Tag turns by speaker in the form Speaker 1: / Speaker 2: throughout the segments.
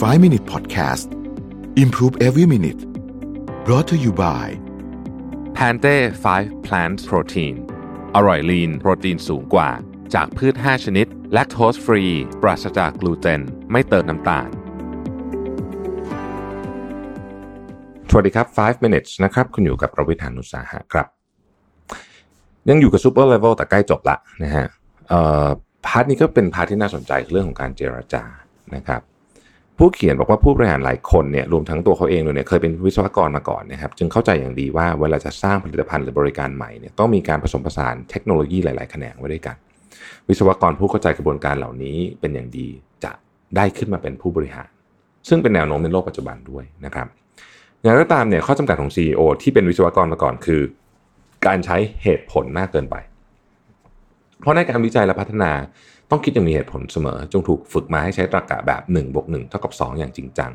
Speaker 1: 5 Minute Podcast Improve Every Minute brought to you by
Speaker 2: Pante 5 Plant Protein อร่อยลีนโปรตีนสูงกว่า จากพืช 5 ชนิด แลคโตสฟรี ปราศจากกลูเตน ไม่เติมน้ำตาล สวัสดีครับ 5 minutes นะครับ คุณอยู่กับประวิทยานุสาหะครับ ยังอยู่กับ super level แต่ใกล้จบละนะฮะเอ่อ part นี้ก็เป็น part ที่น่าสนใจเรื่องของการเจรจานะครับ ผู้เขียนบอกว่าผู้บริหารหลายคนเนี่ยรวมทั้งตัวเขาเองด้วยเนี่ยเคยเป็นวิศวกรมาก่อนนะครับจึงเข้าใจอย่างดีว่าเวลาจะสร้างผลิตภัณฑ์หรือบริการใหม่เนี่ยต้องมีการผสมผสานเทคโนโลยีหลาย ๆ แขนงไว้ด้วยกัน วิศวกรผู้เข้าใจกระบวนการเหล่านี้เป็นอย่างดีจะได้ขึ้นมาเป็นผู้บริหาร ซึ่งเป็นแนวโน้มในโลกปัจจุบันด้วยนะครับอย่างไรก็ตามเนี่ยข้อจำกัดของ CEO ที่เป็นวิศวกรมาก่อนคือ การใช้เหตุผลมากเกินไป เพราะในการวิจัยและพัฒนาต้องคิดอย่างมีเหตุผลเสมอ จงถูกฝึกมาให้ใช้ตรรกะแบบ1บวก1เท่ากับ 2 อย่างจริงจัง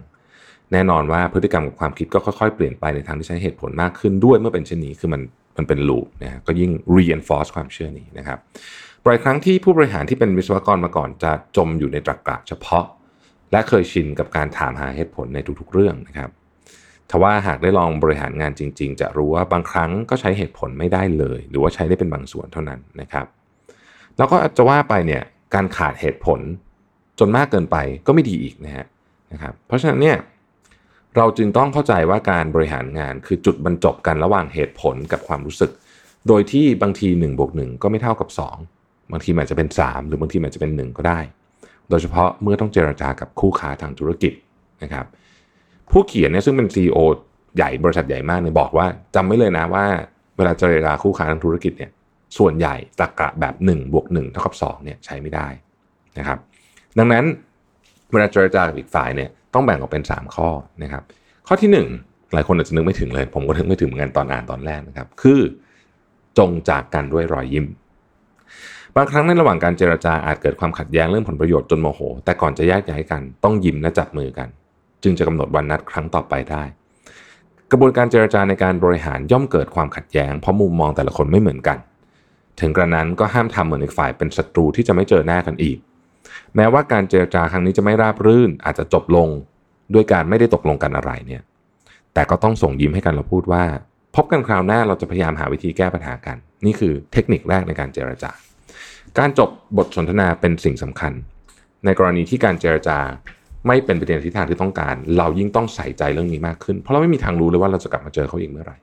Speaker 2: แน่นอนว่าพฤติกรรมกับความคิดก็ค่อยๆ เปลี่ยนไปในทางที่ใช้เหตุผลมากขึ้นด้วยเมื่อเป็นเช่นนี้คือมันมันเป็นลูปนะฮะก็ยิ่ง reinforce ความเชื่อนี้นะครับบ่อยครั้งที่ผู้บริหารที่เป็นวิศวกรมาก่อนจะจมอยู่ในตรรกะเฉพาะ และเคยชินกับการถามหาเหตุผลในทุกๆเรื่องนะครับทว่าหากได้ลองบริหารงานจริง ๆ จะรู้ว่าบางครั้งก็ใช้เหตุผลไม่ได้เลย หรือว่าใช้ได้เป็นบางส่วนเท่านั้นนะครับ แล้วก็จะว่าไปเนี่ยการขาดเหตุผลจนมากเกินไปก็ไม่ดีอีกนะฮะนะครับ เพราะฉะนั้นเนี่ยเราจึงต้องเข้าใจว่าการบริหารงานคือจุดบรรจบกันระหว่างเหตุผลกับความรู้สึก โดยที่บางที1บวก1ก็ไม่เท่ากับ 2 บางทีมันจะเป็น 3 หรือบางทีมันจะเป็น 1 ก็ได้ โดยเฉพาะเมื่อต้องเจราจากับคู่ค้าทางธุรกิจนะครับ ผู้เขียนเนี่ยซึ่งเป็น CEO ใหญ่บริษัทใหญ่มากเนี่ยบอกว่าจำไม่เลยนะว่า เวลาเจรจาคู่ค้าทางธุรกิจเนี่ย ส่วนใหญ่ตรรกะแบบ1บวก1เท่ากับ2เนี่ยใช้ไม่ได้นะครับ ดังนั้นเวลาเจรจากับอีกฝ่ายเนี่ยต้องแบ่งออกเป็น 3 ข้อนะครับ ข้อที่ 1 หลายคนอาจจะนึกไม่ถึงเลย ผมก็นึกไม่ถึงเหมือนกันตอนอ่านตอนแรกนะครับ คือจงจากกันด้วยรอยยิ้ม บางครั้งในระหว่างการเจรจาอาจเกิดความขัดแย้งเรื่องผลประโยชน์จนโมโห แต่ก่อนจะแยกย้ายกันต้องยิ้มและจับมือกัน จึงจะกำหนดวันนัดครั้งต่อไปได้กระบวนการเจรจาในการบริหารย่อมเกิดความขัดแย้งเพราะมุมมองแต่ละคนไม่เหมือนกัน ถึงกระนั้นก็ห้ามทำเหมือนอีกฝ่ายเป็นศัตรูที่จะไม่เจอหน้ากันอีก แม้ว่าการเจรจาครั้งนี้จะไม่ราบรื่น อาจจะจบลงด้วยการไม่ได้ตกลงกันอะไรเนี่ย แต่ก็ต้องส่งยิ้มให้กันเราพูดว่า พบกันคราวหน้าเราจะพยายามหาวิธีแก้ปัญหากัน นี่คือเทคนิคแรกในการเจรจา การจบบทสนทนาเป็นสิ่งสำคัญ ในกรณีที่การเจรจาไม่เป็นไปในทิศทางที่ต้องการ เรายิ่งต้องใส่ใจเรื่องนี้มากขึ้น เพราะเราไม่มีทางรู้เลยว่าเราจะกลับมาเจอเขาอีกเมื่อไหร่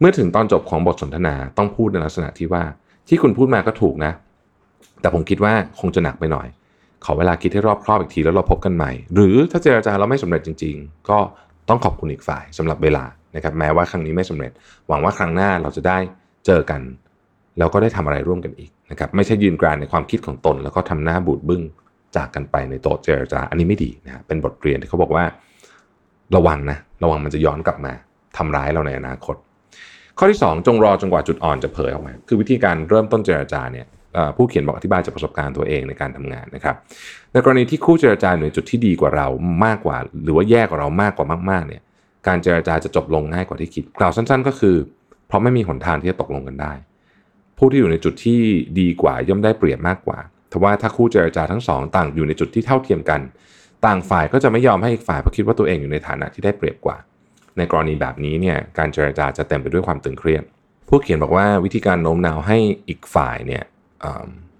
Speaker 2: เมื่อถึงตอนจบของบทสนทนาต้องพูดในลักษณะที่ว่า ที่คุณพูดมาก็ถูกนะ แต่ผมคิดว่าคงจะหนักไปหน่อย ขอเวลาคิดให้รอบครอบอีกทีแล้วเราพบกันใหม่ หรือถ้าเจรจาเราไม่สำเร็จจริง ๆ ก็ต้องขอบคุณอีกฝ่ายสำหรับเวลานะครับแม้ว่าครั้งนี้ไม่สำเร็จ หวังว่าครั้งหน้าเราจะได้เจอกัน แล้วก็ได้ทำอะไรร่วมกันอีกนะครับไม่ใช่ยืนกรานในความคิดของตน แล้วก็ทำหน้าบูดบึ้งจากกันไปในโต๊ะเจรจา อันนี้ไม่ดีนะเป็นบทเรียนที่เขาบอกว่า ระวังนะ ระวังมันจะย้อนกลับมาทำร้ายเราในอนาคต ข้อที่ 2 จงรอจนกว่าจุดอ่อนจะเผยออกมา คือวิธีการเริ่มต้นเจรจาเนี่ยผู้เขียนบอกอธิบายจากประสบการณ์ตัวเองในการทำงานนะครับในกรณีที่คู่เจรจาอยู่ในจุดที่ดีกว่าเรามากกว่า หรือว่าแย่กว่าเรามากกว่ามากๆเนี่ยการเจรจาจะจบลงง่ายกว่าที่คิดกล่าวสั้น ๆ ก็คือ เพราะไม่มีหนทางที่จะตกลงกันได้ ผู้ที่อยู่ในจุดที่ดีกว่าย่อมได้เปรียบมากกว่าแต่ว่าถ้าคู่เจรจาทั้งสองต่างอยู่ในจุดที่เท่าเทียมกัน ต่างฝ่ายก็จะไม่ยอมให้อีกฝ่ายเพราะคิดว่าตัวเองอยู่ในฐานะที่ได้เปรียบกว่า ในกรณีแบบนี้เนี่ยการเจรจาจะเต็มไปด้วยความตึงเครียด ผู้เขียนบอกว่าวิธีการโน้มน้าวให้อีกฝ่ายเนี่ย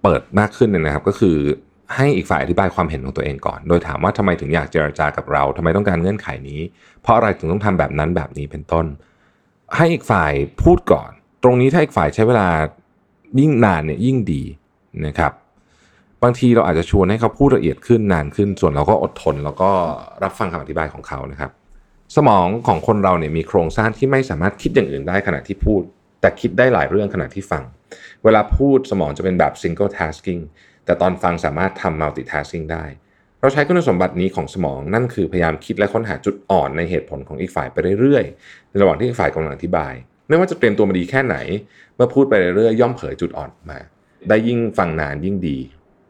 Speaker 2: เปิดมากขึ้นนนะครับ ก็คือให้อีกฝ่ายอธิบายความเห็นของตัวเองก่อน โดยถามว่าทำไมถึงอยากเจรจากับเราทำไมต้องการเงื่อนไขนี้ เพราะอะไรถึงต้องทำแบบนั้นแบบนี้เป็นต้น ให้อีกฝ่ายพูดก่อน ตรงนี้ถ้าอีกฝ่ายใช้เวลายิ่งนานเนี่ยยิ่งดีนะครับ บางทีเราอาจจะชวนให้เขาพูดละเอียดขึ้นนานขึ้น ส่วนเราก็อดทน แล้วก็รับฟังคำอธิบายของเขานะครับ สมองของคนเราเนี่ยมีโครงสร้างที่ไม่สามารถคิดอย่างอื่นได้ขณะที่พูด แต่คิดได้หลายเรื่องขณะที่ฟัง เวลาพูดสมองจะเป็นแบบ single tasking แต่ตอนฟังสามารถทำ multitasking ได้ เราใช้คุณสมบัตินี้ของสมองนั่นคือพยายามคิดและค้นหาจุดอ่อนในเหตุผลของอีกฝ่ายไปเรื่อยๆ ในระหว่างที่อีกฝ่ายกำลังอธิบาย ไม่ว่าจะเตรียมตัวมาดีแค่ไหน เมื่อพูดไปเรื่อยๆย่อมเผยจุดอ่อนมา ได้ยิ่งฟังนานยิ่งดี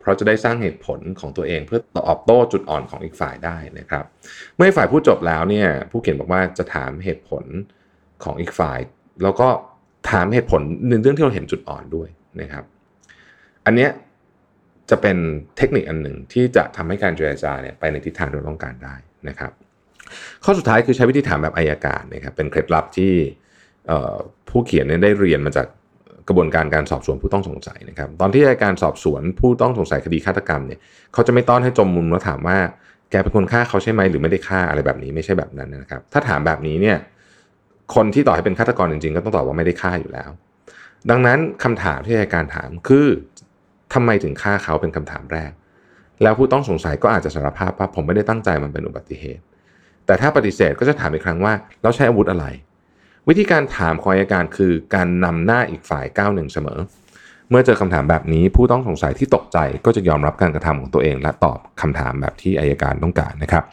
Speaker 2: เพราะจะได้สร้างเหตุผลของตัวเองเพื่อตอบโต้จุดอ่อนของอีกฝ่ายได้นะครับ เมื่อฝ่ายพูดจบแล้วเนี่ยผู้เขียนบอกว่าจะถามเหตุผลของอีกฝ่าย แล้วก็ถามเหตุผลในเรื่องที่เราเห็นจุดอ่อนด้วยนะครับ อันเนี้ยจะเป็นเทคนิคอันหนึ่งที่จะทำให้การเจรจาเนี่ยไปในทิศทางที่เราต้องการได้นะครับ ข้อสุดท้ายคือใช้วิธีถามแบบอายการนะครับเป็นเคล็ดลับที่ผู้เขียนได้เรียนมาจาก กระบวนการการสอบสวนผู้ต้องสงสัยนะครับ ตอนที่อายการสอบสวนผู้ต้องสงสัยคดีฆาตกรรมเนี่ยเขาจะไม่ต้อนให้จมมุมแล้วถามว่าแกเป็นคนฆ่าเขาใช่ไหมหรือไม่ได้ฆ่าอะไรแบบนี้ไม่ใช่แบบนั้นนะครับ ถ้าถามแบบนี้เนี่ยคนที่ต่อให้เป็นฆาตกรจริงๆ ก็ต้องตอบว่าไม่ได้ฆ่าอยู่แล้ว ดังนั้นคำถามที่อายการถามคือทำไมถึงฆ่าเขาเป็นคำถามแรก แล้วผู้ต้องสงสัยก็อาจจะสารภาพว่าผมไม่ได้ตั้งใจมันเป็นอุบัติเหตุ แต่ถ้าปฏิเสธก็จะถามอีกครั้งว่าเราใช้อาวุธอะไร วิธีการถามของอายการคือการนำหน้าอีกฝ่ายก้าวหนึ่งเสมอ เมื่อเจอคำถามแบบนี้ผู้ต้องสงสัยที่ตกใจก็จะยอมรับการกระทำของตัวเอง และตอบคำถามแบบที่อายการต้องการนะครับ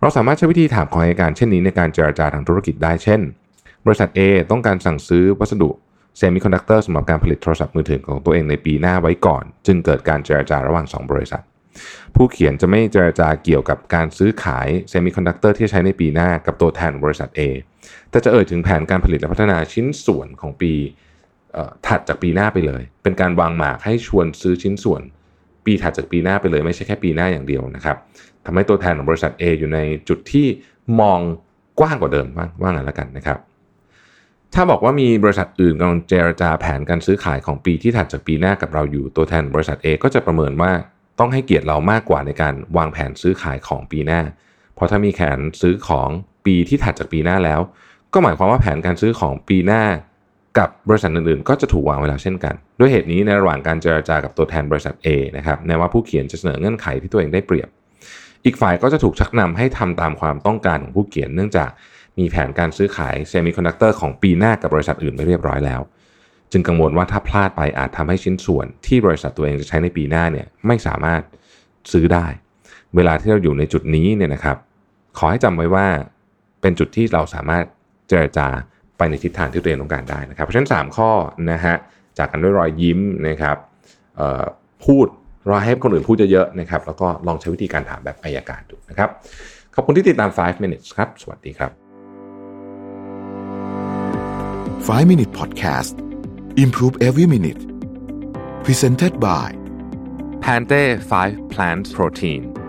Speaker 2: เราสามารถใช้วิธีถามของอัยการเช่นนี้ในการเจรจาทางธุรกิจได้เช่น บริษัท A ต้องการสั่งซื้อวัสดุเซมิคอนดักเตอร์สำหรับการผลิตโทรศัพท์มือถือของตัวเองในปีหน้าไว้ก่อน จึงเกิดการเจรจาระหว่าง 2 บริษัท ผู้เขียนจะไม่เจรจาเกี่ยวกับการซื้อขายเซมิคอนดักเตอร์ที่ใช้ในปีหน้ากับตัวแทนบริษัท A แต่จะเอ่ยถึงแผนการผลิตและพัฒนาชิ้นส่วนของปีถัดจากปีหน้าไปเลย เป็นการวางหมากให้ชวนซื้อชิ้นส่วน ปีถัดจากปีหน้าไปเลย ไม่ใช่แค่ปีหน้าอย่างเดียวนะครับทำให้ตัวแทนของบริษัท A อยู่ในจุดที่มองกว้างกว่าเดิมว่าว่างั้นแล้วกันนะครับ ถ้าบอกว่ามีบริษัทอื่นกำลังเจรจาแผนการซื้อขายของปีที่ถัดจากปีหน้ากับเราอยู่ตัวแทนบริษัท A ก็จะประเมินว่าต้องให้เกียรติเรามากกว่าในการวางแผนซื้อขายของปีหน้า เพราะถ้ามีแผนซื้อของ ปีที่ถัดจากปีหน้าแล้ว ก็หมายความว่าแผนการซื้อของปีหน้ากับบริษัทอื่นๆ ก็จะถูกวางไว้แล้วเช่นกัน ด้วยเหตุนี้ในระหว่างการเจรจากับตัวแทนบริษัท A นะครับแม้ว่าผู้เขียนจะเสนอเงื่อนไขที่ตัวเองได้เปรียบ อีกฝ่ายก็จะถูกชักนำให้ทำตามความต้องการของผู้เขียน เนื่องจากมีแผนการซื้อขายเซมิคอนดักเตอร์ของปีหน้ากับบริษัทอื่นไปเรียบร้อยแล้ว จึงกังวลว่าถ้าพลาดไปอาจทำให้ชิ้นส่วน ที่บริษัทตัวเองจะใช้ในปีหน้าเนี่ยไม่สามารถซื้อได้ เวลาที่เราอยู่ในจุดนี้เนี่ยนะครับ ขอให้จำไว้ว่า เป็นจุดที่เราสามารถเจรจาไปในทิศทางที่ตัวเองต้องการได้นะครับ เพราะฉะนั้น 3 ข้อนะฮะจากกันด้วยรอยยิ้มนะครับพูดรอให้คนอื่นพูดเยอะๆนะครับแล้วก็ลองใช้วิธีการถามแบบอายการดูนะครับ ขอบคุณที่ติดตาม 5 minutes ครับ สวัสดีครับ
Speaker 1: 5 Minute Podcast Improve Every Minute Presented by
Speaker 2: Pante 5 Plant Protein